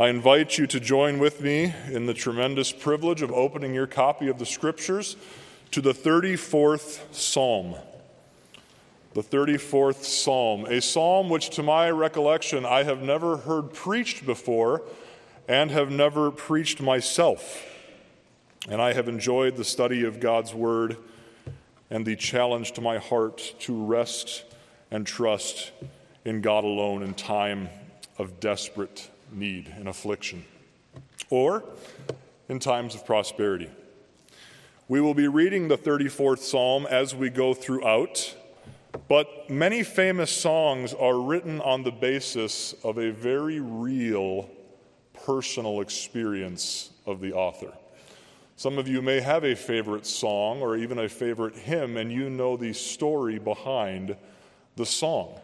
I invite you to join with me in the tremendous privilege of opening your copy of the Scriptures to the 34th Psalm. The 34th Psalm, a psalm which, to my recollection, I have never heard preached before and have never preached myself. And I have enjoyed the study of God's Word and the challenge to my heart to rest and trust in God alone in time of desperate need and affliction, or in times of prosperity. We will be reading the 34th Psalm as we go throughout, but many famous songs are written on the basis of a very real personal experience of the author. Some of you may have a favorite song or even a favorite hymn, and you know the story behind the song.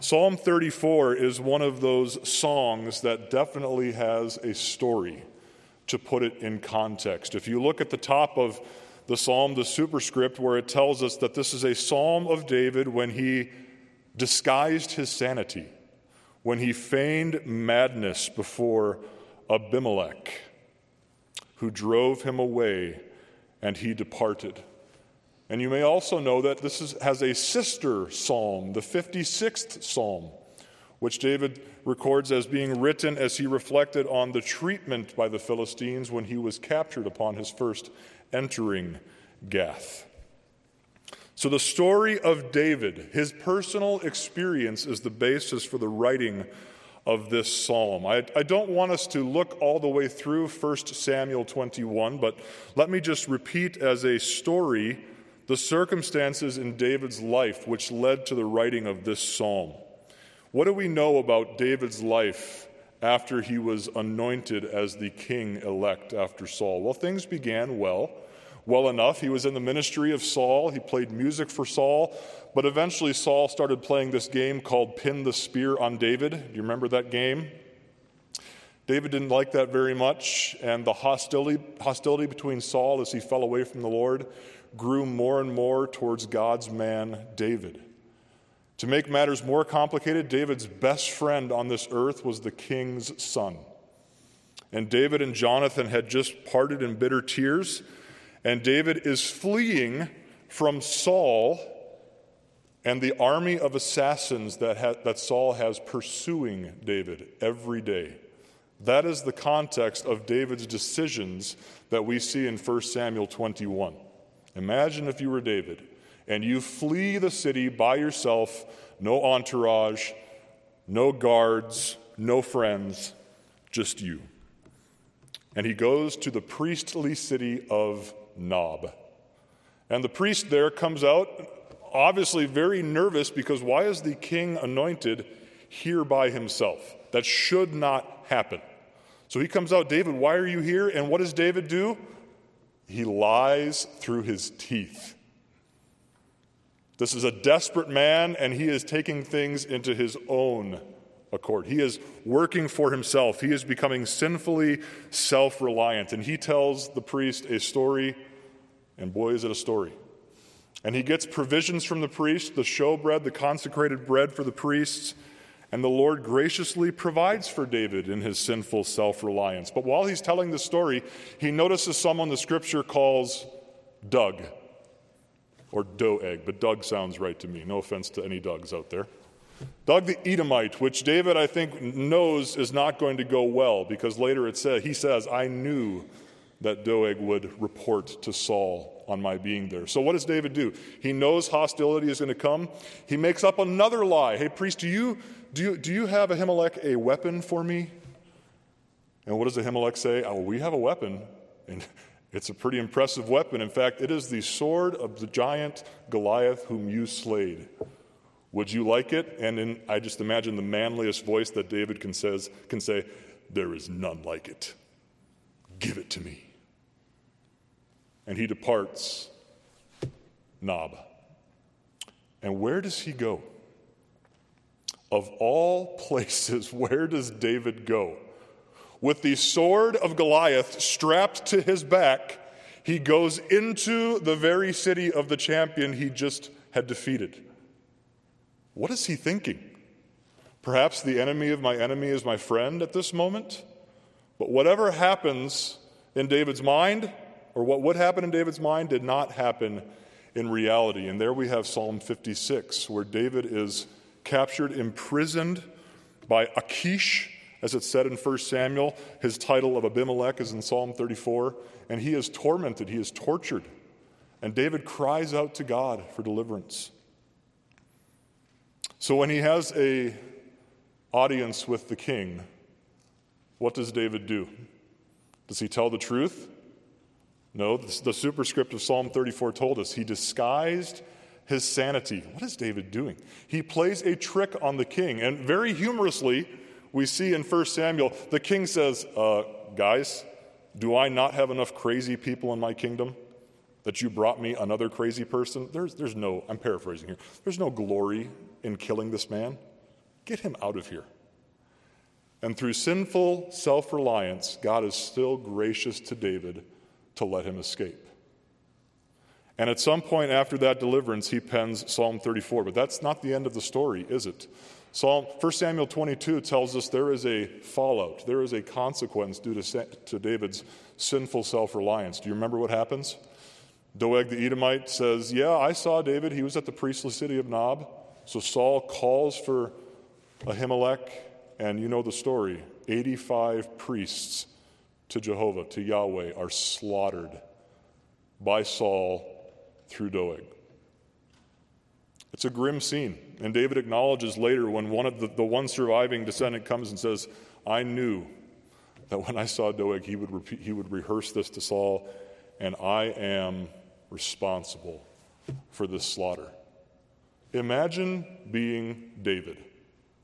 Psalm 34 is one of those songs that definitely has a story, to put it in context. If you look at the top of the psalm, the superscript, where it tells us that this is a psalm of David when he disguised his sanity, when he feigned madness before Abimelech, who drove him away, and he departed. And you may also know that this is, has a sister psalm, the 56th psalm, which David records as being written as he reflected on the treatment by the Philistines when he was captured upon his first entering Gath. So, the story of David, his personal experience, is the basis for the writing of this psalm. I, I, don't want us to look all the way through 1 Samuel 21, but let me just repeat as a story the circumstances in David's life which led to the writing of this psalm. What do we know about David's life after he was anointed as the king elect after Saul? Well, things began well, well enough. He was in the ministry of Saul, he played music for Saul, but eventually Saul started playing this game called Pin the Spear on David. Do you remember that game? David didn't like that very much, and the hostility, hostility between Saul as he fell away from the Lord grew more and more towards God's man, David. To make matters more complicated, David's best friend on this earth was the king's son. And David and Jonathan had just parted in bitter tears, and David is fleeing from Saul and the army of assassins that, ha- that Saul has pursuing David every day. That is the context of David's decisions that we see in 1 Samuel 21. Imagine if you were David and you flee the city by yourself, no entourage, no guards, no friends, just you. And he goes to the priestly city of Nob. And the priest there comes out, obviously very nervous because why is the king anointed here by himself? That should not happen. So he comes out, David, why are you here? And what does David do? He lies through his teeth. This is a desperate man, and he is taking things into his own accord. He is working for himself. He is becoming sinfully self reliant. And he tells the priest a story, and boy, is it a story. And he gets provisions from the priest, the showbread, the consecrated bread for the priests. And the Lord graciously provides for David in his sinful self reliance. But while he's telling the story, he notices someone the scripture calls Doug or Doeg, but Doug sounds right to me. No offense to any Dougs out there. Doug the Edomite, which David, I think, knows is not going to go well because later it says, he says, I knew that Doeg would report to Saul on my being there. So, what does David do? He knows hostility is going to come. He makes up another lie. Hey, priest, do you, do you, do you have Ahimelech a weapon for me? And what does Ahimelech say? Oh, we have a weapon. And it's a pretty impressive weapon. In fact, it is the sword of the giant Goliath whom you slayed. Would you like it? And in, I just imagine the manliest voice that David can, says, can say, There is none like it. Give it to me. And he departs Nob. And where does he go? Of all places, where does David go? With the sword of Goliath strapped to his back, he goes into the very city of the champion he just had defeated. What is he thinking? Perhaps the enemy of my enemy is my friend at this moment. But whatever happens in David's mind, or what would happen in David's mind, did not happen in reality. And there we have Psalm 56, where David is captured, imprisoned by Achish, as it's said in 1 Samuel. His title of Abimelech is in Psalm 34. And he is tormented, he is tortured. And David cries out to God for deliverance. So when he has a audience with the king, what does David do? Does he tell the truth? No, the superscript of Psalm 34 told us he disguised his sanity. What is David doing? He plays a trick on the king. And very humorously, we see in 1 Samuel, the king says, uh, Guys, do I not have enough crazy people in my kingdom that you brought me another crazy person? There's, there's no, I'm paraphrasing here, there's no glory in killing this man. Get him out of here. And through sinful self reliance, God is still gracious to David to let him escape. And at some point after that deliverance, he pens Psalm 34. But that's not the end of the story, is it? Psalm 1 Samuel 22 tells us there is a fallout, there is a consequence due to, to David's sinful self reliance. Do you remember what happens? Doeg the Edomite says, Yeah, I saw David. He was at the priestly city of Nob. So Saul calls for Ahimelech, and you know the story 85 priests to Jehovah, to Yahweh, are slaughtered by Saul through Doeg. It's a grim scene. And David acknowledges later when one of the, the one surviving descendant comes and says, I knew that when I saw Doeg, he would, repeat, he would rehearse this to Saul, and I am responsible for this slaughter. Imagine being David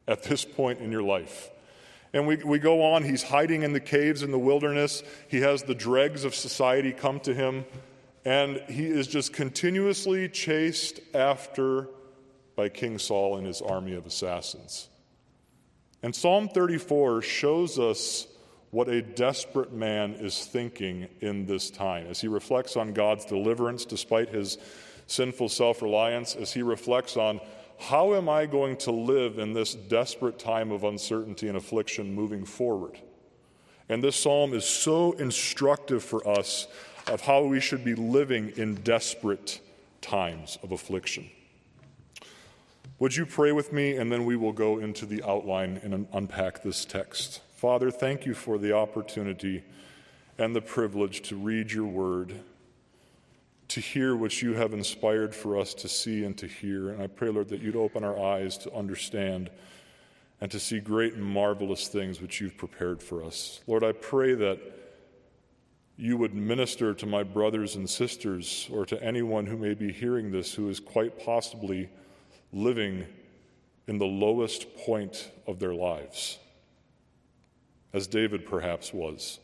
at this point in your life. And we, we go on, he's hiding in the caves in the wilderness. He has the dregs of society come to him, and he is just continuously chased after by King Saul and his army of assassins. And Psalm 34 shows us what a desperate man is thinking in this time as he reflects on God's deliverance despite his sinful self reliance, as he reflects on how am I going to live in this desperate time of uncertainty and affliction moving forward? And this psalm is so instructive for us of how we should be living in desperate times of affliction. Would you pray with me, and then we will go into the outline and unpack this text. Father, thank you for the opportunity and the privilege to read your word to hear what you have inspired for us to see and to hear. And I pray, Lord, that you'd open our eyes to understand and to see great and marvelous things which you've prepared for us. Lord, I pray that you would minister to my brothers and sisters or to anyone who may be hearing this who is quite possibly living in the lowest point of their lives, as David perhaps was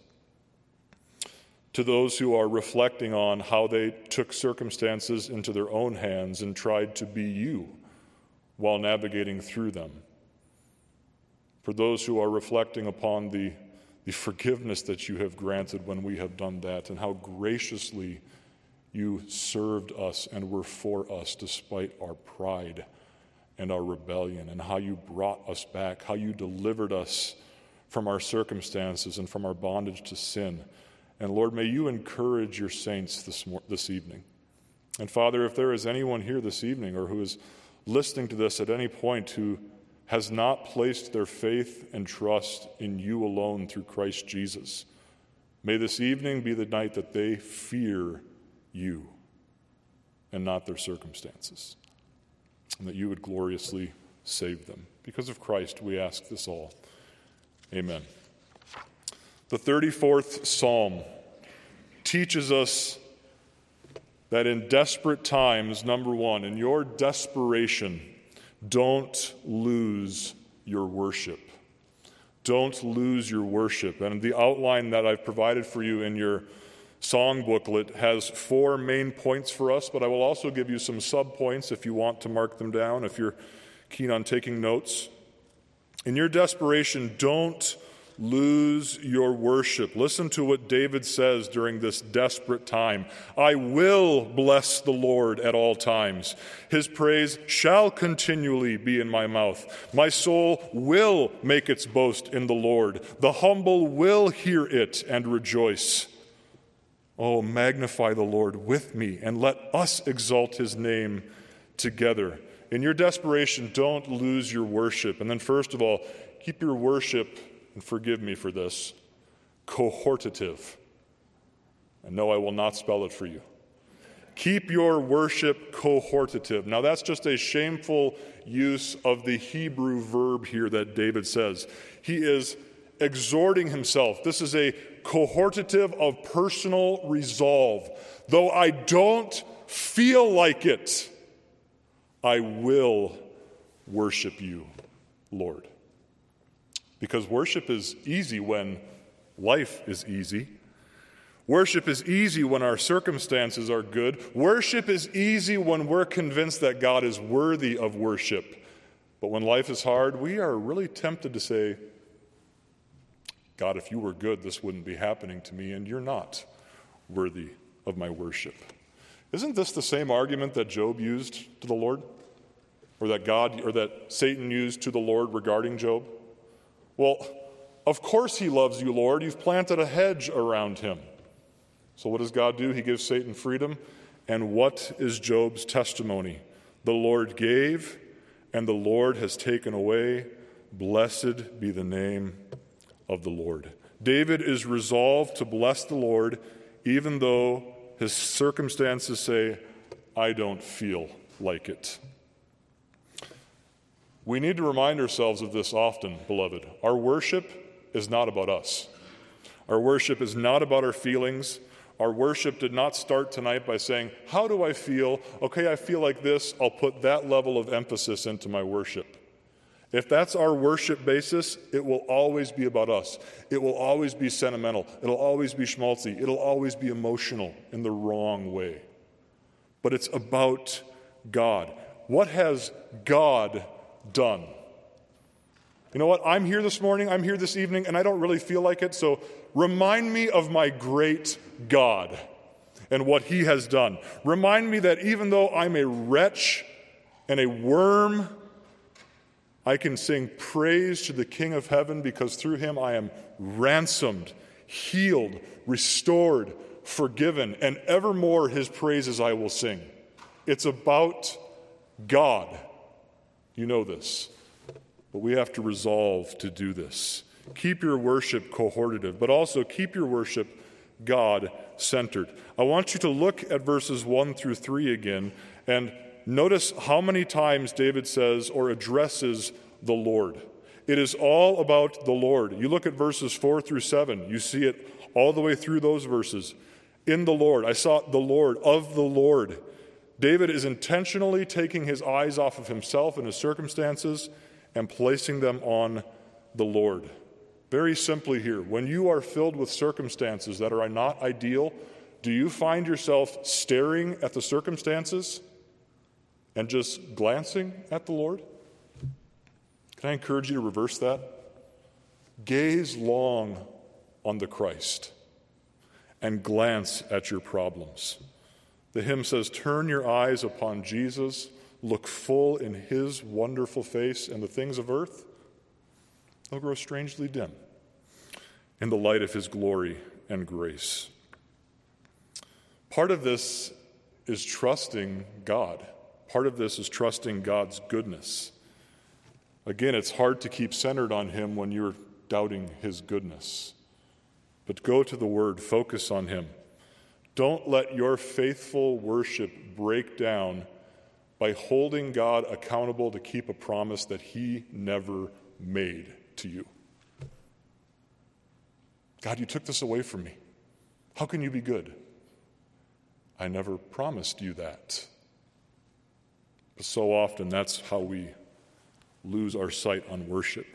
to those who are reflecting on how they took circumstances into their own hands and tried to be you while navigating through them. For those who are reflecting upon the, the forgiveness that you have granted when we have done that and how graciously you served us and were for us despite our pride and our rebellion, and how you brought us back, how you delivered us from our circumstances and from our bondage to sin and Lord, may you encourage your saints this, this evening. And Father, if there is anyone here this evening or who is listening to this at any point who has not placed their faith and trust in you alone through Christ Jesus, may this evening be the night that they fear you and not their circumstances, and that you would gloriously save them. Because of Christ, we ask this all. Amen. The 34th Psalm teaches us that in desperate times, number one, in your desperation, don't lose your worship. Don't lose your worship. And the outline that I've provided for you in your song booklet has four main points for us, but I will also give you some sub points if you want to mark them down, if you're keen on taking notes. In your desperation, don't lose your worship. Listen to what David says during this desperate time I will bless the Lord at all times. His praise shall continually be in my mouth. My soul will make its boast in the Lord. The humble will hear it and rejoice. Oh, magnify the Lord with me and let us exalt his name together. In your desperation, don't lose your worship. And then, first of all, keep your worship, and forgive me for this, cohortative. And no, I will not spell it for you. Keep your worship cohortative. Now, that's just a shameful use of the Hebrew verb here that David says. He is exhorting himself. This is a cohortative of personal resolve. Though I don't feel like it, I will worship you, Lord. Because worship is easy when life is easy. Worship is easy when our circumstances are good. Worship is easy when we're convinced that God is worthy of worship. But when life is hard, we are really tempted to say, God, if you were good, this wouldn't be happening to me, and you're not worthy of my worship. Isn't this the same argument that Job used to the Lord? Or that God or that Satan used to the Lord regarding Job? Well, of course he loves you, Lord. You've planted a hedge around him. So what does God do? He gives Satan freedom. And what is Job's testimony? The Lord gave, and the Lord has taken away. Blessed be the name of the Lord. David is resolved to bless the Lord even though his circumstances say, I don't feel like it. We need to remind ourselves of this often, beloved. Our worship is not about us. Our worship is not about our feelings. Our worship did not start tonight by saying, How do I feel? Okay, I feel like this. I'll put that level of emphasis into my worship. If that's our worship basis, it will always be about us. It will always be sentimental. It'll always be schmaltzy. It'll always be emotional in the wrong way. But it's about God. What has God done? You know what? I'm here this morning, I'm here this evening, and I don't really feel like it, so remind me of my great God and what He has done. Remind me that even though I'm a wretch and a worm, I can sing praise to the King of heaven because through him I am ransomed, healed, restored, forgiven, and evermore his praises I will sing. It's about God. You know this. But we have to resolve to do this. Keep your worship cohortative, but also keep your worship God centered. I want you to look at verses 1 through 3 again and Notice how many times David says or addresses the Lord. It is all about the Lord. You look at verses 4 through 7, you see it all the way through those verses. In the Lord, I sought the Lord, of the Lord. David is intentionally taking his eyes off of himself and his circumstances and placing them on the Lord. Very simply here, when you are filled with circumstances that are not ideal, do you find yourself staring at the circumstances? and just glancing at the Lord? Can I encourage you to reverse that? Gaze long on the Christ and glance at your problems. The hymn says, Turn your eyes upon Jesus, look full in his wonderful face, and the things of earth will grow strangely dim in the light of his glory and grace. Part of this is trusting God. Part of this is trusting God's goodness. Again, it's hard to keep centered on Him when you're doubting His goodness. But go to the Word, focus on Him. Don't let your faithful worship break down by holding God accountable to keep a promise that He never made to you. God, you took this away from me. How can you be good? I never promised you that. But so often that's how we lose our sight on worship.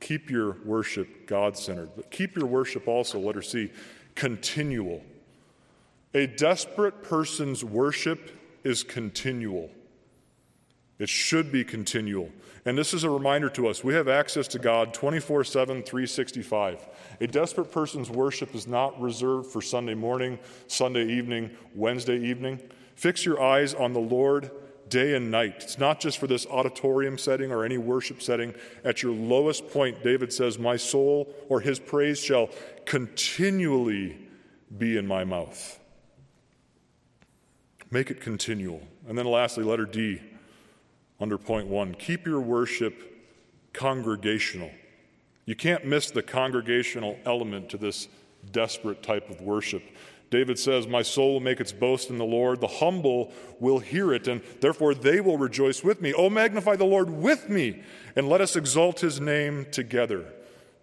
Keep your worship God centered, but keep your worship also, let her see, continual. A desperate person's worship is continual. It should be continual. And this is a reminder to us we have access to God 24 7, 365. A desperate person's worship is not reserved for Sunday morning, Sunday evening, Wednesday evening. Fix your eyes on the Lord day and night. It's not just for this auditorium setting or any worship setting. At your lowest point, David says, My soul or his praise shall continually be in my mouth. Make it continual. And then lastly, letter D under point one keep your worship congregational. You can't miss the congregational element to this desperate type of worship. David says, My soul will make its boast in the Lord. The humble will hear it, and therefore they will rejoice with me. Oh, magnify the Lord with me, and let us exalt his name together.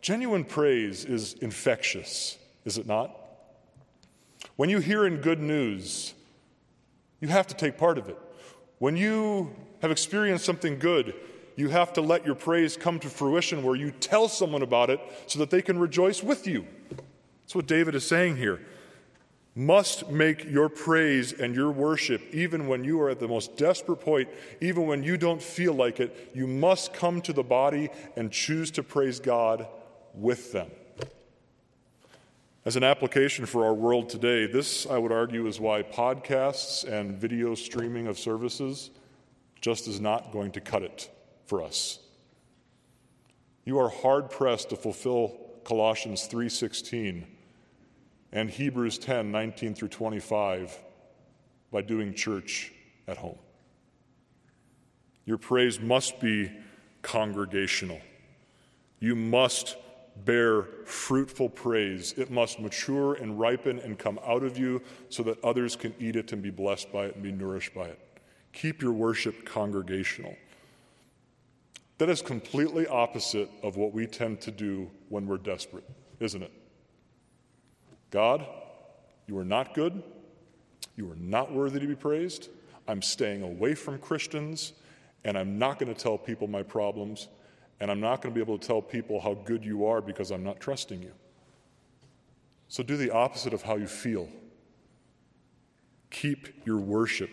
Genuine praise is infectious, is it not? When you hear in good news, you have to take part of it. When you have experienced something good, you have to let your praise come to fruition where you tell someone about it so that they can rejoice with you. That's what David is saying here. Must make your praise and your worship, even when you are at the most desperate point, even when you don't feel like it, you must come to the body and choose to praise God with them. As an application for our world today, this, I would argue, is why podcasts and video streaming of services just is not going to cut it for us. You are hard pressed to fulfill Colossians 3:16 and Hebrews 10, 19 through 25 by doing church at home. Your praise must be congregational. You must bear fruitful praise. It must mature and ripen and come out of you so that others can eat it and be blessed by it and be nourished by it. Keep your worship congregational. That is completely opposite of what we tend to do when we're desperate, isn't it? God, you are not good. You are not worthy to be praised. I'm staying away from Christians, and I'm not going to tell people my problems and I'm not going to be able to tell people how good you are because I'm not trusting you. So do the opposite of how you feel. Keep your worship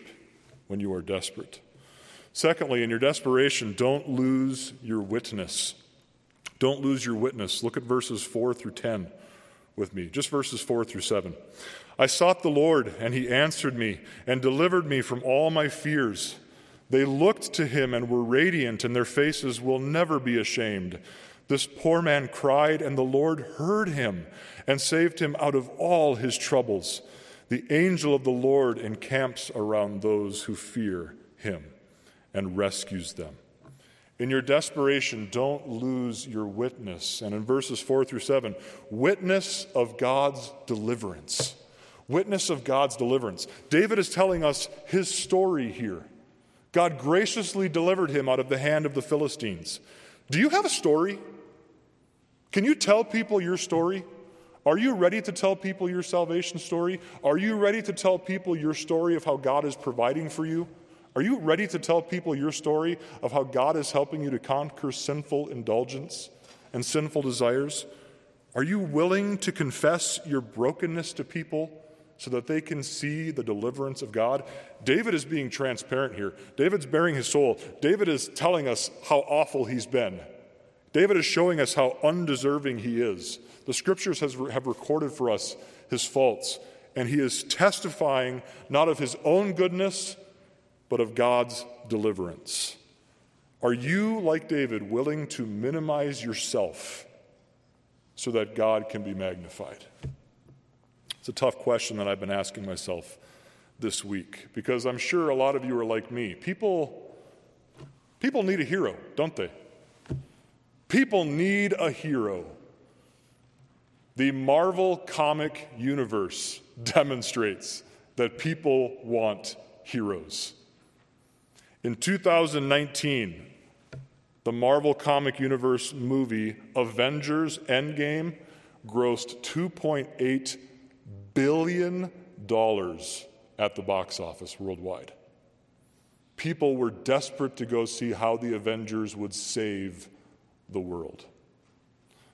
when you are desperate. Secondly, in your desperation, don't lose your witness. Don't lose your witness. Look at verses 4 through 10 with me, just verses 4 through 7. I sought the Lord, and he answered me and delivered me from all my fears. They looked to him and were radiant, and their faces will never be ashamed. This poor man cried, and the Lord heard him and saved him out of all his troubles. The angel of the Lord encamps around those who fear him and rescues them. In your desperation, don't lose your witness. And in verses 4 through 7, witness of God's deliverance. Witness of God's deliverance. David is telling us his story here. God graciously delivered him out of the hand of the Philistines. Do you have a story? Can you tell people your story? Are you ready to tell people your salvation story? Are you ready to tell people your story of how God is providing for you? Are you ready to tell people your story of how God is helping you to conquer sinful indulgence and sinful desires? Are you willing to confess your brokenness to people so that they can see the deliverance of God. David is being transparent here. David's bearing his soul. David is telling us how awful he's been. David is showing us how undeserving he is. The scriptures has, have recorded for us his faults, and he is testifying not of his own goodness, but of God's deliverance. Are you, like David, willing to minimize yourself so that God can be magnified? It's a tough question that I've been asking myself this week because I'm sure a lot of you are like me. People, people need a hero, don't they? People need a hero. The Marvel comic universe demonstrates that people want heroes. In 2019, the Marvel Comic Universe movie Avengers Endgame grossed 2.8 billion dollars at the box office worldwide. People were desperate to go see how the Avengers would save the world.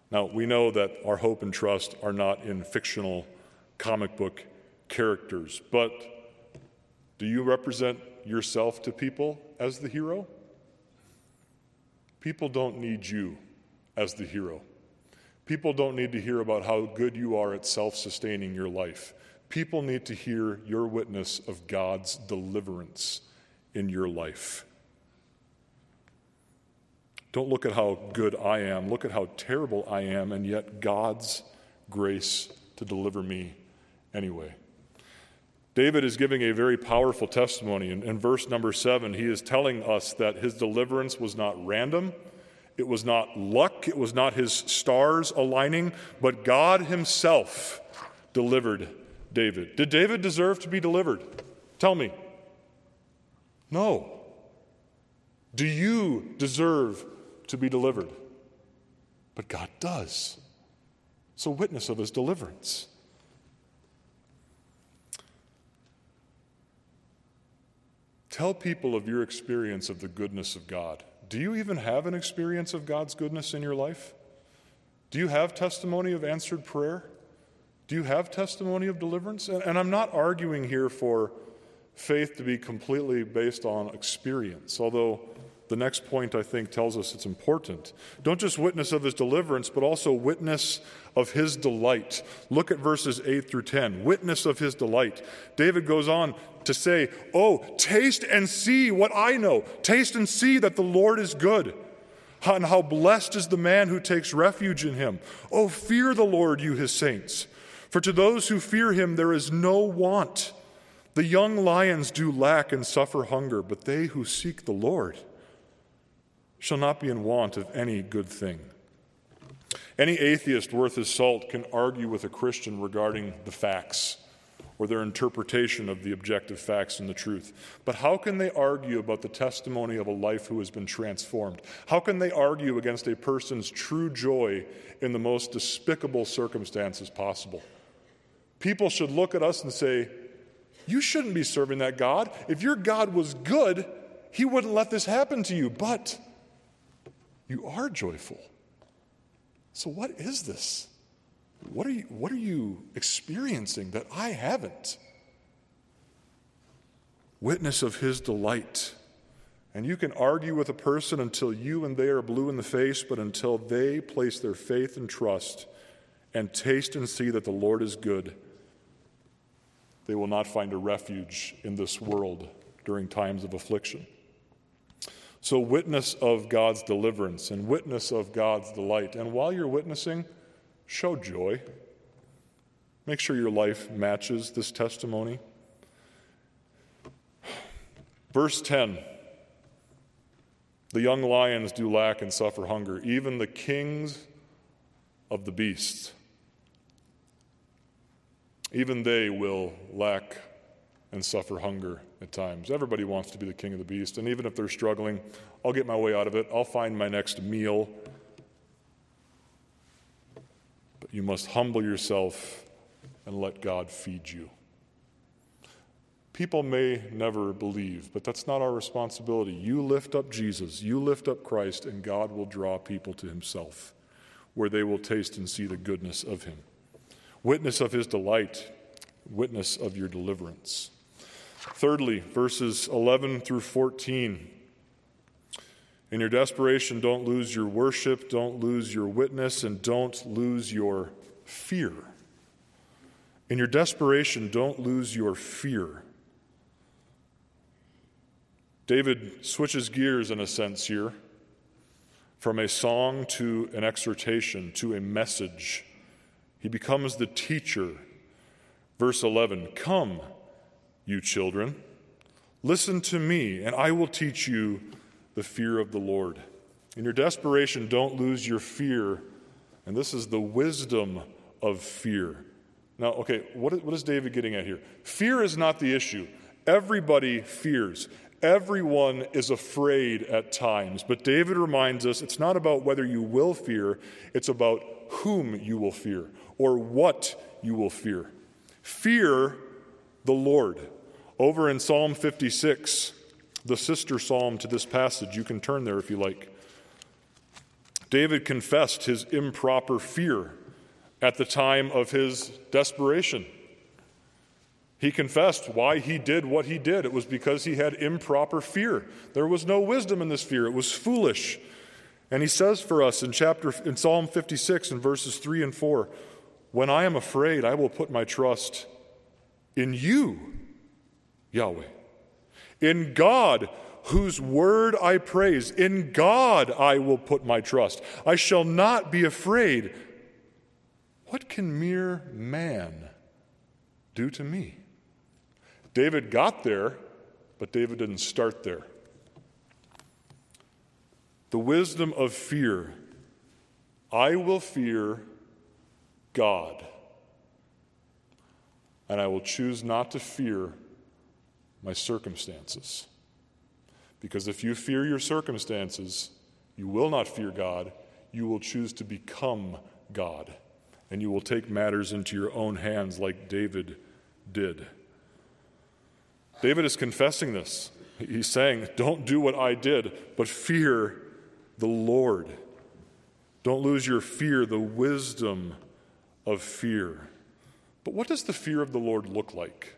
Now, we know that our hope and trust are not in fictional comic book characters, but do you represent yourself to people as the hero? People don't need you as the hero. People don't need to hear about how good you are at self sustaining your life. People need to hear your witness of God's deliverance in your life. Don't look at how good I am, look at how terrible I am, and yet God's grace to deliver me anyway. David is giving a very powerful testimony. In, in, verse number seven, he is telling us that his deliverance was not random, it was not luck, it was not his stars aligning, but God himself delivered David. Did David deserve to be delivered? Tell me. No. Do you deserve to be delivered? But God does. So, witness of his deliverance. Tell people of your experience of the goodness of God. Do you even have an experience of God's goodness in your life? Do you have testimony of answered prayer? Do you have testimony of deliverance? And, and, I'm not arguing here for faith to be completely based on experience, although the next point I think tells us it's important. Don't just witness of his deliverance, but also witness of his delight. Look at verses 8 through 10. Witness of his delight. David goes on to say, Oh, taste and see what I know. Taste and see that the Lord is good. And how blessed is the man who takes refuge in him. Oh, fear the Lord, you his saints. For to those who fear him there is no want. The young lions do lack and suffer hunger, but they who seek the Lord shall not be in want of any good thing. Any atheist worth his salt can argue with a Christian regarding the facts or their interpretation of the objective facts and the truth. But how can they argue about the testimony of a life who has been transformed? How can they argue against a person's true joy in the most despicable circumstances possible? People should look at us and say, You shouldn't be serving that God. If your God was good, he wouldn't let this happen to you. But you are joyful. So, what is this? What are you, what are you experiencing that I haven't? Witness of his delight. And you can argue with a person until you and they are blue in the face, but until they place their faith and trust and taste and see that the Lord is good, they will not find a refuge in this world during times of affliction. So, witness of God's deliverance and witness of God's delight. And while you're witnessing, Show joy. Make sure your life matches this testimony. Verse 10 The young lions do lack and suffer hunger, even the kings of the beasts. Even they will lack and suffer hunger at times. Everybody wants to be the king of the beast, and even if they're struggling, I'll get my way out of it. I'll find my next meal But You must humble yourself and let God feed you. People may never believe, but that's not our responsibility. You lift up Jesus, you lift up Christ, and God will draw people to himself, where they will taste and see the goodness of him. Witness of his delight, witness of your deliverance. Thirdly, verses 11 through 14 in your desperation, don't lose your worship, don't lose your witness, and don't lose your fear. In your desperation, don't lose your fear. David switches gears in a sense here from a song to an exhortation to a message. He becomes the teacher. Verse 11 Come, you children, listen to me, and I will teach you the fear of the Lord. In your desperation, don't lose your fear. And this is the wisdom of fear. Now, okay, what is, what is David getting at here? Fear is not the issue. Everybody fears. Everyone is afraid at times. But David reminds us it's not about whether you will fear, it's about whom you will fear or what you will fear. Fear the Lord. Over in Psalm 56, the sister psalm to this passage. You can turn there if you like. David confessed his improper fear at the time of his desperation. He confessed why he did what he did. It was because he had improper fear. There was no wisdom in this fear, it was foolish. And he says for us in chapter in Psalm 56 in verses 3 and 4, when I am afraid, I will put my trust in you, Yahweh. In God, whose word I praise, in God I will put my trust. I shall not be afraid. What can mere man do to me? David got there, but David didn't start there. The wisdom of fear. I will fear God, and I will choose not to fear my circumstances. Because if you fear your circumstances, you will not fear God. You will choose to become God, and you will take matters into your own hands like David did. David is confessing this. He's saying, Don't do what I did, but fear the Lord. Don't lose your fear, the wisdom of fear. But what does the fear of the Lord look like?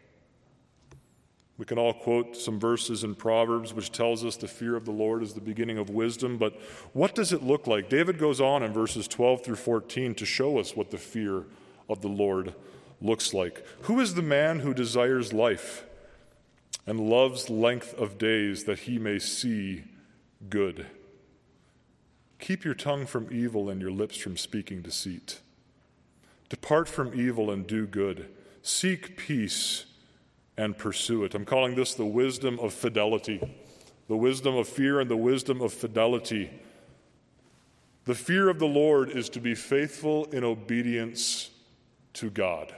We can all quote some verses in Proverbs which tells us the fear of the Lord is the beginning of wisdom, but what does it look like? David goes on in verses 12 through 14 to show us what the fear of the Lord looks like. Who is the man who desires life and loves length of days that he may see good? Keep your tongue from evil and your lips from speaking deceit. Depart from evil and do good. Seek peace and pursue it. I'm calling this the wisdom of fidelity, the wisdom of fear and the wisdom of fidelity. The fear of the Lord is to be faithful in obedience to God.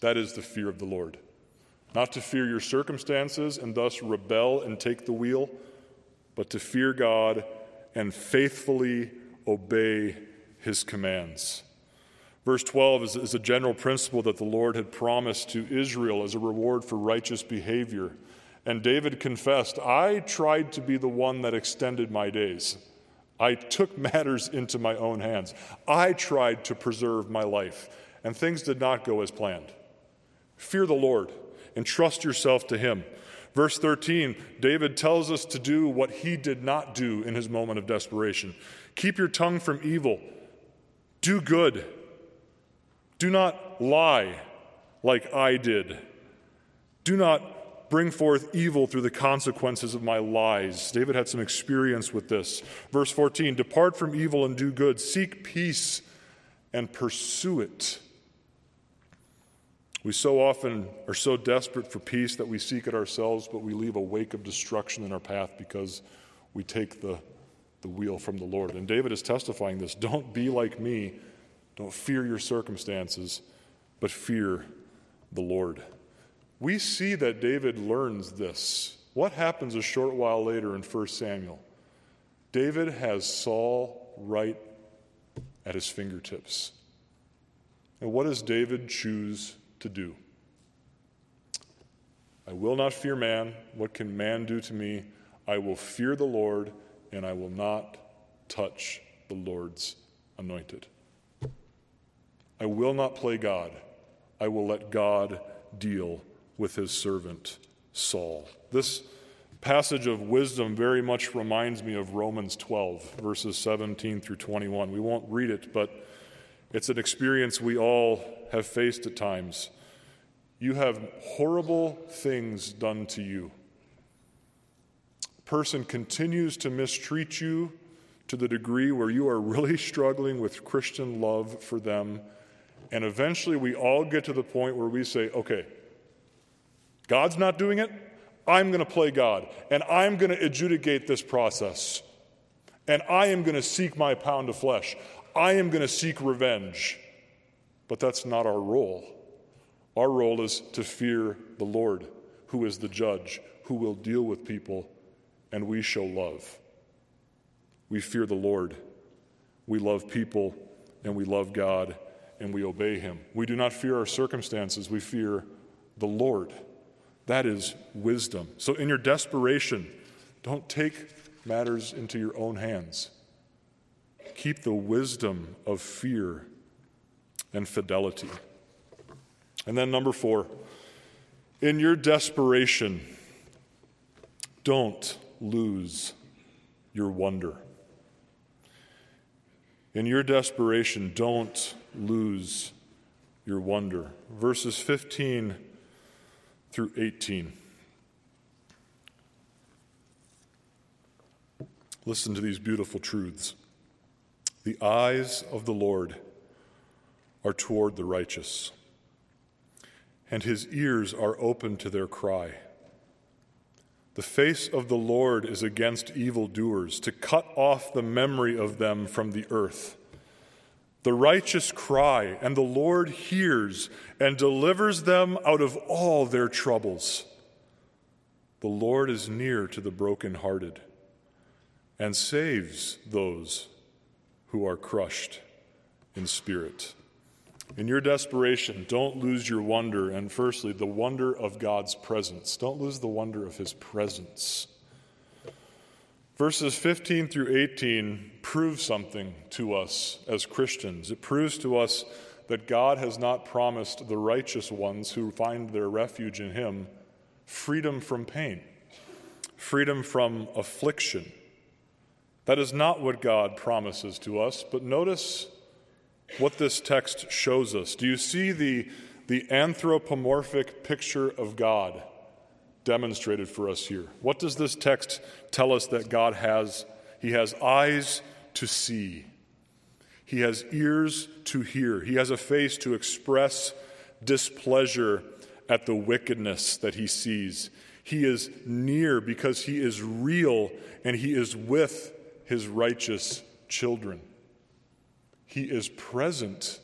That is the fear of the Lord. Not to fear your circumstances and thus rebel and take the wheel, but to fear God and faithfully obey his commands. Verse 12 is, is, a general principle that the Lord had promised to Israel as a reward for righteous behavior. And David confessed, I tried to be the one that extended my days. I took matters into my own hands. I tried to preserve my life, and things did not go as planned. Fear the Lord and trust yourself to Him. Verse 13, David tells us to do what he did not do in his moment of desperation. Keep your tongue from evil, do good, do not lie like I did, do not bring forth evil through the consequences of my lies. David had some experience with this. Verse 14, depart from evil and do good, seek peace and pursue it. We so often are so desperate for peace that we seek it ourselves, but we leave a wake of destruction in our path because we take the, the wheel from the Lord. And David is testifying this. Don't be like me. Don't fear your circumstances, but fear the Lord. We see that David learns this. What happens a short while later in 1 Samuel? David has Saul right at his fingertips. And what does David choose to do. I will not fear man. What can man do to me? I will fear the Lord, and I will not touch the Lord's anointed. I will not play God. I will let God deal with his servant Saul. This passage of wisdom very much reminds me of Romans 12, verses 17 through 21. We won't read it, but it's an experience we all have faced at times. You have horrible things done to you. A person continues to mistreat you to the degree where you are really struggling with Christian love for them. And eventually we all get to the point where we say, okay, God's not doing it. I'm going to play God, and I'm going to adjudicate this process. And I am going to seek my pound of flesh. I am going to seek revenge. But that's not our role. Our role is to fear the Lord, who is the judge, who will deal with people, and we show love. We fear the Lord. We love people, and we love God, and we obey Him. We do not fear our circumstances, we fear the Lord. That is wisdom. So, in your desperation, don't take matters into your own hands. Keep the wisdom of fear and fidelity. And then, number four, in your desperation, don't lose your wonder. In your desperation, don't lose your wonder. Verses 15 through 18. Listen to these beautiful truths. The eyes of the Lord are toward the righteous, and his ears are open to their cry. The face of the Lord is against evildoers, to cut off the memory of them from the earth. The righteous cry, and the Lord hears and delivers them out of all their troubles. The Lord is near to the brokenhearted and saves those who are crushed in spirit. In your desperation, don't lose your wonder, and firstly, the wonder of God's presence. Don't lose the wonder of His presence. Verses 15 through 18 prove something to us as Christians. It proves to us that God has not promised the righteous ones who find their refuge in Him freedom from pain, freedom from affliction. That is not what God promises to us, but notice what this text shows us. Do you see the, the anthropomorphic picture of God demonstrated for us here? What does this text tell us that God has? He has eyes to see, He has ears to hear, He has a face to express displeasure at the wickedness that He sees. He is near because He is real and He is with His righteous children. He is present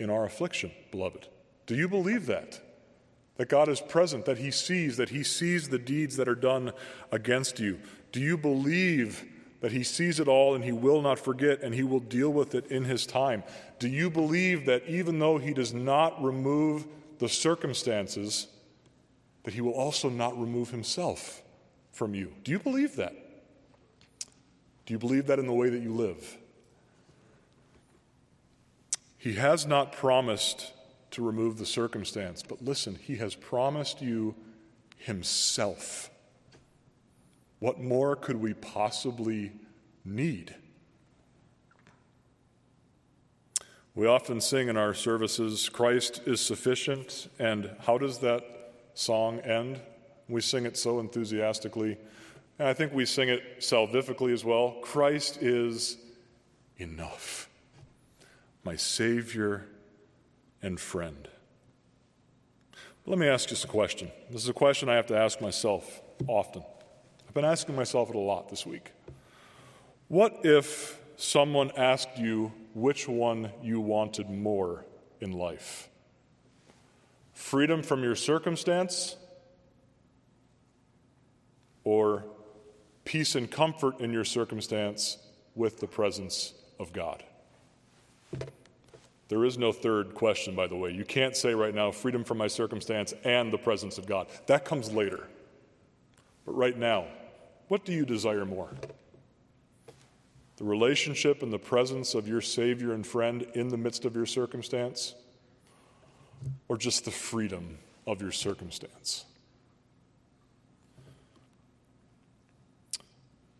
in our affliction, beloved. Do you believe that? That God is present, that He sees, that He sees the deeds that are done against you. Do you believe that He sees it all and He will not forget and He will deal with it in His time? Do you believe that even though He does not remove the circumstances, that He will also not remove Himself from you? Do you believe that? Do you believe that in the way that you live? He has not promised to remove the circumstance, but listen, He has promised you Himself. What more could we possibly need? We often sing in our services, Christ is sufficient. And how does that song end? We sing it so enthusiastically. And I think we sing it salvifically as well Christ is enough my Savior and friend. Let me ask just a question. This is a question I have to ask myself often. I've been asking myself it a lot this week. What if someone asked you which one you wanted more in life? Freedom from your circumstance or peace and comfort in your circumstance with the presence of God? There is no third question, by the way. You can't say right now, freedom from my circumstance and the presence of God. That comes later. But right now, what do you desire more? The relationship and the presence of your Savior and friend in the midst of your circumstance? Or just the freedom of your circumstance?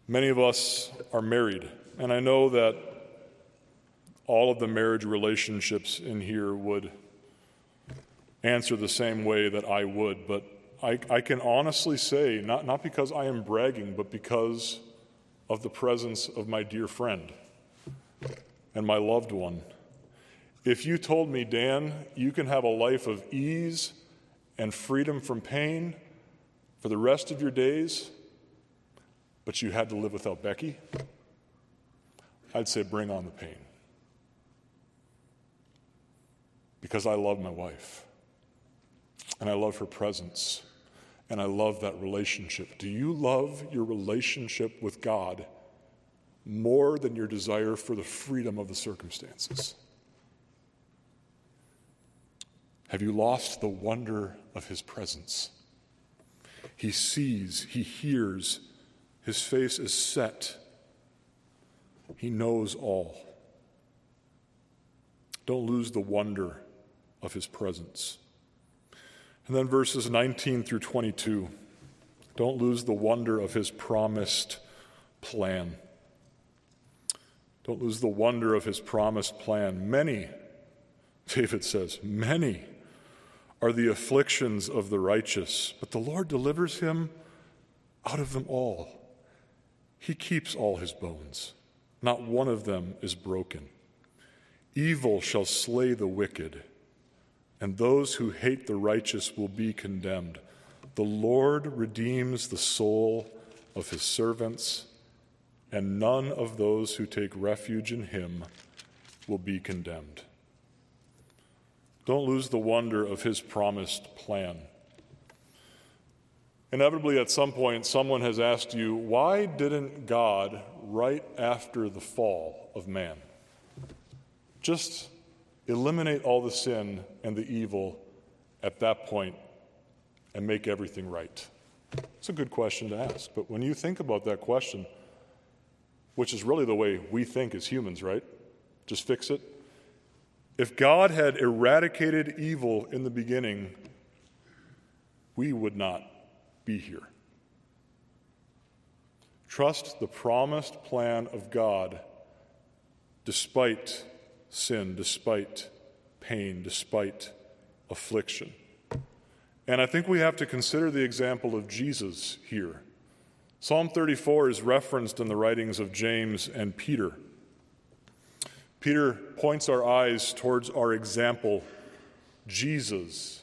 Many of us are married, and I know that all of the marriage relationships in here would answer the same way that I would, but I, I, can honestly say, not, not because I am bragging, but because of the presence of my dear friend and my loved one. If you told me, Dan, you can have a life of ease and freedom from pain for the rest of your days, but you had to live without Becky, I'd say, bring on the pain. Because I love my wife and I love her presence and I love that relationship. Do you love your relationship with God more than your desire for the freedom of the circumstances? Have you lost the wonder of his presence? He sees, he hears, his face is set, he knows all. Don't lose the wonder of his presence. And then verses 19 through 22. Don't lose the wonder of his promised plan. Don't lose the wonder of his promised plan. Many, David says, many are the afflictions of the righteous, but the Lord delivers him out of them all. He keeps all his bones, not one of them is broken. Evil shall slay the wicked, and those who hate the righteous will be condemned. The Lord redeems the soul of his servants, and none of those who take refuge in him will be condemned. Don't lose the wonder of his promised plan. Inevitably, at some point, someone has asked you, why didn't God, right after the fall of man, just eliminate all the sin and the evil at that point and make everything right? It's a good question to ask. But when you think about that question, which is really the way we think as humans, right? Just fix it. If God had eradicated evil in the beginning, we would not be here. Trust the promised plan of God despite sin, despite pain, despite affliction. And I think we have to consider the example of Jesus here. Psalm 34 is referenced in the writings of James and Peter. Peter points our eyes towards our example, Jesus,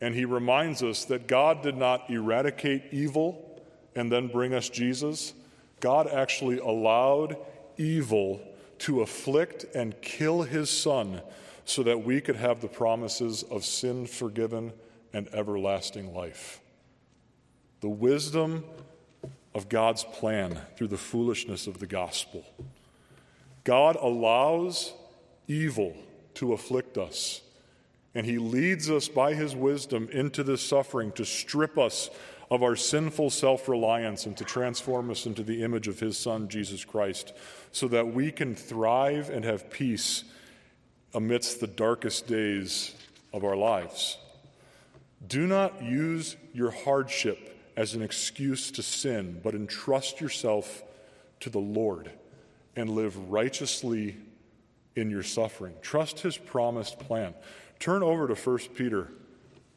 and he reminds us that God did not eradicate evil and then bring us Jesus. God actually allowed evil to afflict and kill his son so that we could have the promises of sin forgiven and everlasting life. The wisdom of God's plan through the foolishness of the gospel. God allows evil to afflict us, and He leads us by His wisdom into this suffering to strip us of our sinful self reliance and to transform us into the image of His Son, Jesus Christ, so that we can thrive and have peace amidst the darkest days of our lives. Do not use your hardship as an excuse to sin, but entrust yourself to the Lord and live righteously in your suffering. Trust his promised plan. Turn over to 1 Peter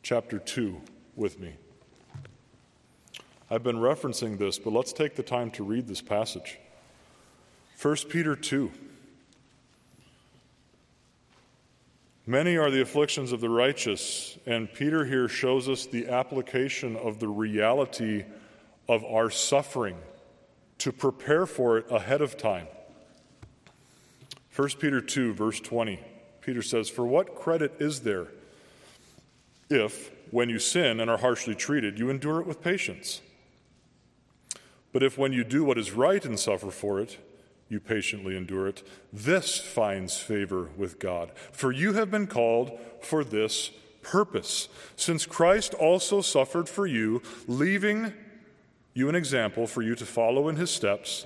chapter 2 with me. I've been referencing this, but let's take the time to read this passage. 1 Peter 2. Many are the afflictions of the righteous, and Peter here shows us the application of the reality of our suffering to prepare for it ahead of time. 1 Peter 2, verse 20, Peter says, For what credit is there if, when you sin and are harshly treated, you endure it with patience? But if, when you do what is right and suffer for it, you patiently endure it, this finds favor with God. For you have been called for this purpose, since Christ also suffered for you, leaving you an example for you to follow in his steps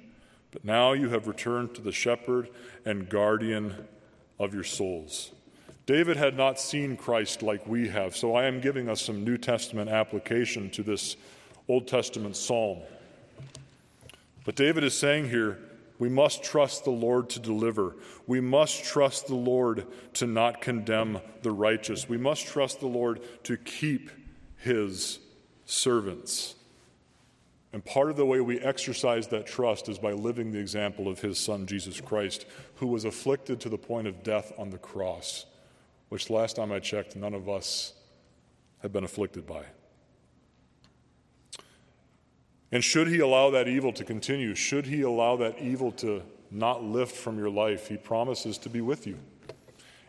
but now you have returned to the shepherd and guardian of your souls. David had not seen Christ like we have, so I am giving us some New Testament application to this Old Testament psalm. But David is saying here, we must trust the Lord to deliver. We must trust the Lord to not condemn the righteous. We must trust the Lord to keep his servants. And part of the way we exercise that trust is by living the example of his son, Jesus Christ, who was afflicted to the point of death on the cross, which last time I checked, none of us have been afflicted by. And should he allow that evil to continue, should he allow that evil to not lift from your life, he promises to be with you.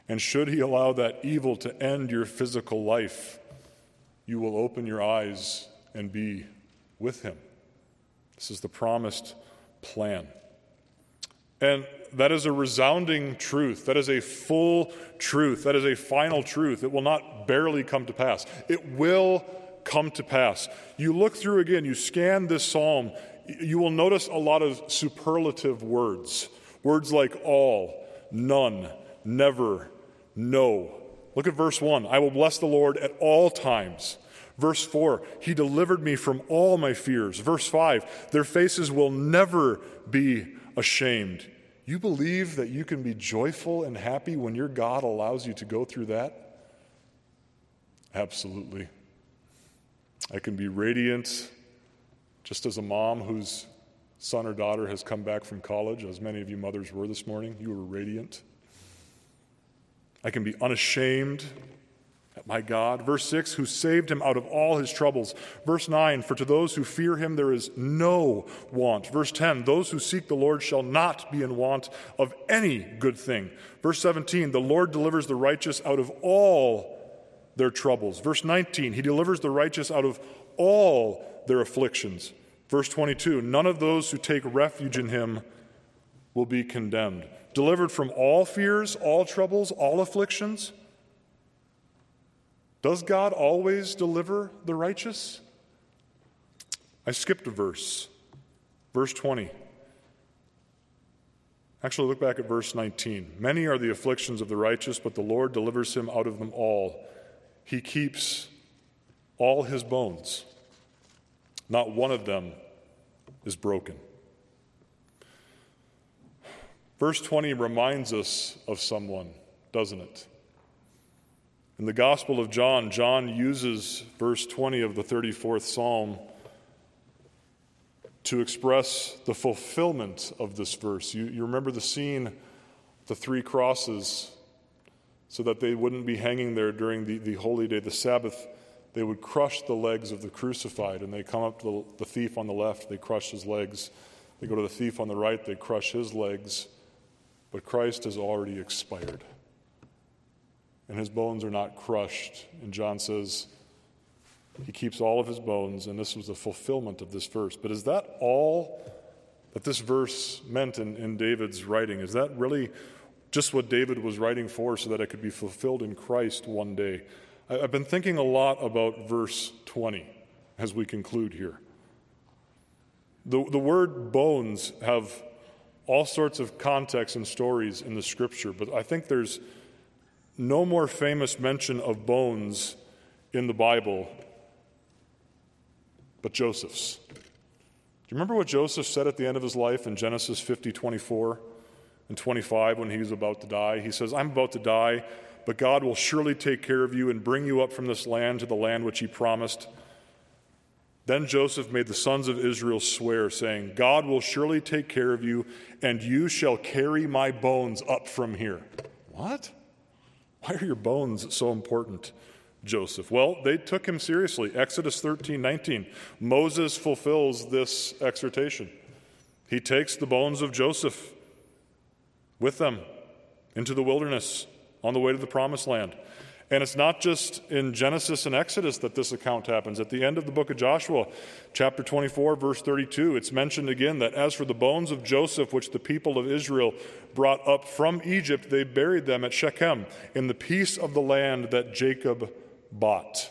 And should he allow that evil to end your physical life, you will open your eyes and be with him. This is the promised plan. And that is a resounding truth. That is a full truth. That is a final truth. It will not barely come to pass. It will come to pass. You look through again, you scan this psalm, you will notice a lot of superlative words. Words like all, none, never, no. Look at verse 1 I will bless the Lord at all times. Verse 4, He delivered me from all my fears. Verse 5, their faces will never be ashamed. You believe that you can be joyful and happy when your God allows you to go through that? Absolutely. I can be radiant, just as a mom whose son or daughter has come back from college, as many of you mothers were this morning. You were radiant. I can be unashamed my God. Verse 6, who saved him out of all his troubles. Verse 9, for to those who fear him there is no want. Verse 10, those who seek the Lord shall not be in want of any good thing. Verse 17, the Lord delivers the righteous out of all their troubles. Verse 19, he delivers the righteous out of all their afflictions. Verse 22, none of those who take refuge in him will be condemned. Delivered from all fears, all troubles, all afflictions. Does God always deliver the righteous? I skipped a verse, verse 20. Actually, look back at verse 19. Many are the afflictions of the righteous, but the Lord delivers him out of them all. He keeps all his bones, not one of them is broken. Verse 20 reminds us of someone, doesn't it? In the Gospel of John, John uses verse 20 of the 34th Psalm to express the fulfillment of this verse. You, you remember the scene, the three crosses, so that they wouldn't be hanging there during the, the holy day, the Sabbath. They would crush the legs of the crucified, and they come up to the, the thief on the left, they crush his legs. They go to the thief on the right, they crush his legs. But Christ has already expired and his bones are not crushed. And John says he keeps all of his bones, and this was the fulfillment of this verse. But is that all that this verse meant in, in David's writing? Is that really just what David was writing for so that it could be fulfilled in Christ one day? I, I've been thinking a lot about verse 20 as we conclude here. The, the word bones have all sorts of context and stories in the scripture, but I think there's no more famous mention of bones in the Bible but Joseph's. Do you remember what Joseph said at the end of his life in Genesis 50 24 and 25 when he was about to die? He says, I'm about to die, but God will surely take care of you and bring you up from this land to the land which he promised. Then Joseph made the sons of Israel swear, saying, God will surely take care of you, and you shall carry my bones up from here. What? Why are your bones so important, Joseph? Well, they took him seriously. Exodus 13 19. Moses fulfills this exhortation. He takes the bones of Joseph with them into the wilderness on the way to the promised land. And it's not just in Genesis and Exodus that this account happens. At the end of the book of Joshua, chapter 24, verse 32, it's mentioned again that as for the bones of Joseph, which the people of Israel brought up from Egypt, they buried them at Shechem in the piece of the land that Jacob bought.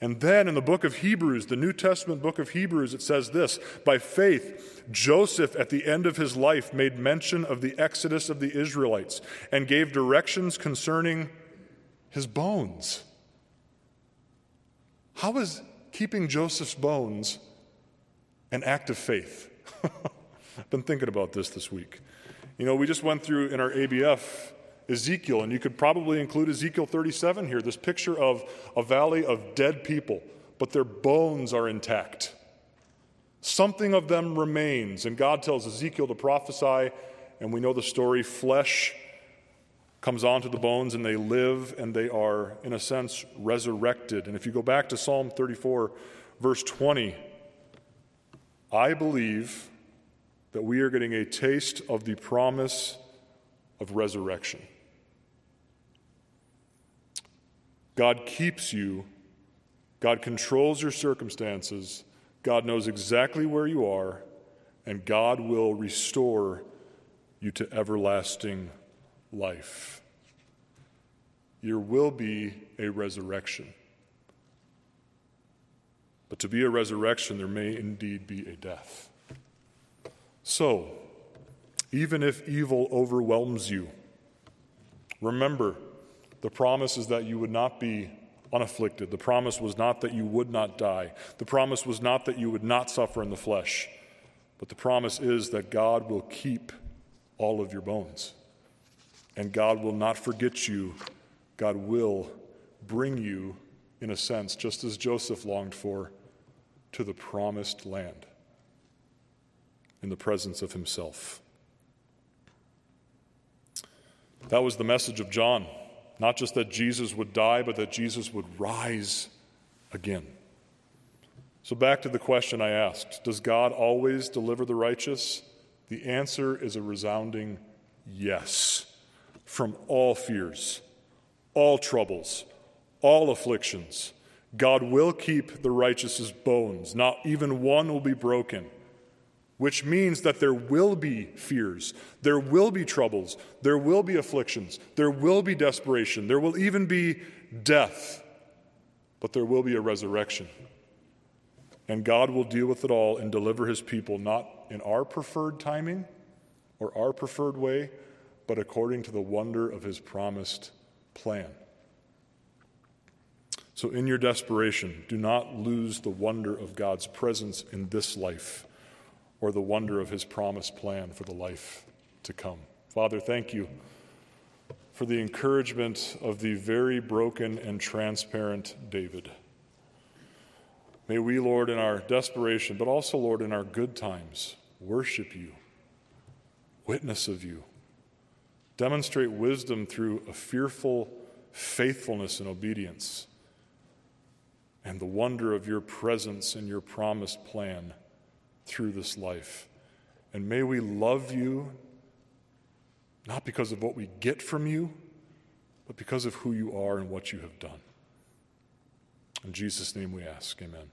And then in the book of Hebrews, the New Testament book of Hebrews, it says this By faith, Joseph, at the end of his life, made mention of the exodus of the Israelites and gave directions concerning his bones. How is keeping Joseph's bones an act of faith? I've been thinking about this this week. You know, we just went through in our ABF Ezekiel, and you could probably include Ezekiel 37 here this picture of a valley of dead people, but their bones are intact. Something of them remains, and God tells Ezekiel to prophesy, and we know the story flesh comes onto the bones and they live and they are, in a sense, resurrected. And if you go back to Psalm 34, verse 20, I believe that we are getting a taste of the promise of resurrection. God keeps you, God controls your circumstances, God knows exactly where you are, and God will restore you to everlasting life. There will be a resurrection. But to be a resurrection, there may indeed be a death. So, even if evil overwhelms you, remember the promise is that you would not be unafflicted. The promise was not that you would not die. The promise was not that you would not suffer in the flesh. But the promise is that God will keep all of your bones. And God will not forget you. God will bring you, in a sense, just as Joseph longed for, to the promised land in the presence of himself. That was the message of John. Not just that Jesus would die, but that Jesus would rise again. So, back to the question I asked Does God always deliver the righteous? The answer is a resounding yes. From all fears, all troubles, all afflictions, God will keep the righteous's bones. Not even one will be broken which means that there will be fears, there will be troubles, there will be afflictions, there will be desperation, there will even be death, but there will be a resurrection. And God will deal with it all and deliver his people not in our preferred timing or our preferred way, but according to the wonder of his promised plan. So, in your desperation, do not lose the wonder of God's presence in this life or the wonder of his promised plan for the life to come. Father, thank you for the encouragement of the very broken and transparent David. May we, Lord, in our desperation, but also, Lord, in our good times, worship you, witness of you, demonstrate wisdom through a fearful faithfulness and obedience, and the wonder of your presence and your promised plan through this life. And may we love you not because of what we get from you, but because of who you are and what you have done. In Jesus' name we ask, amen.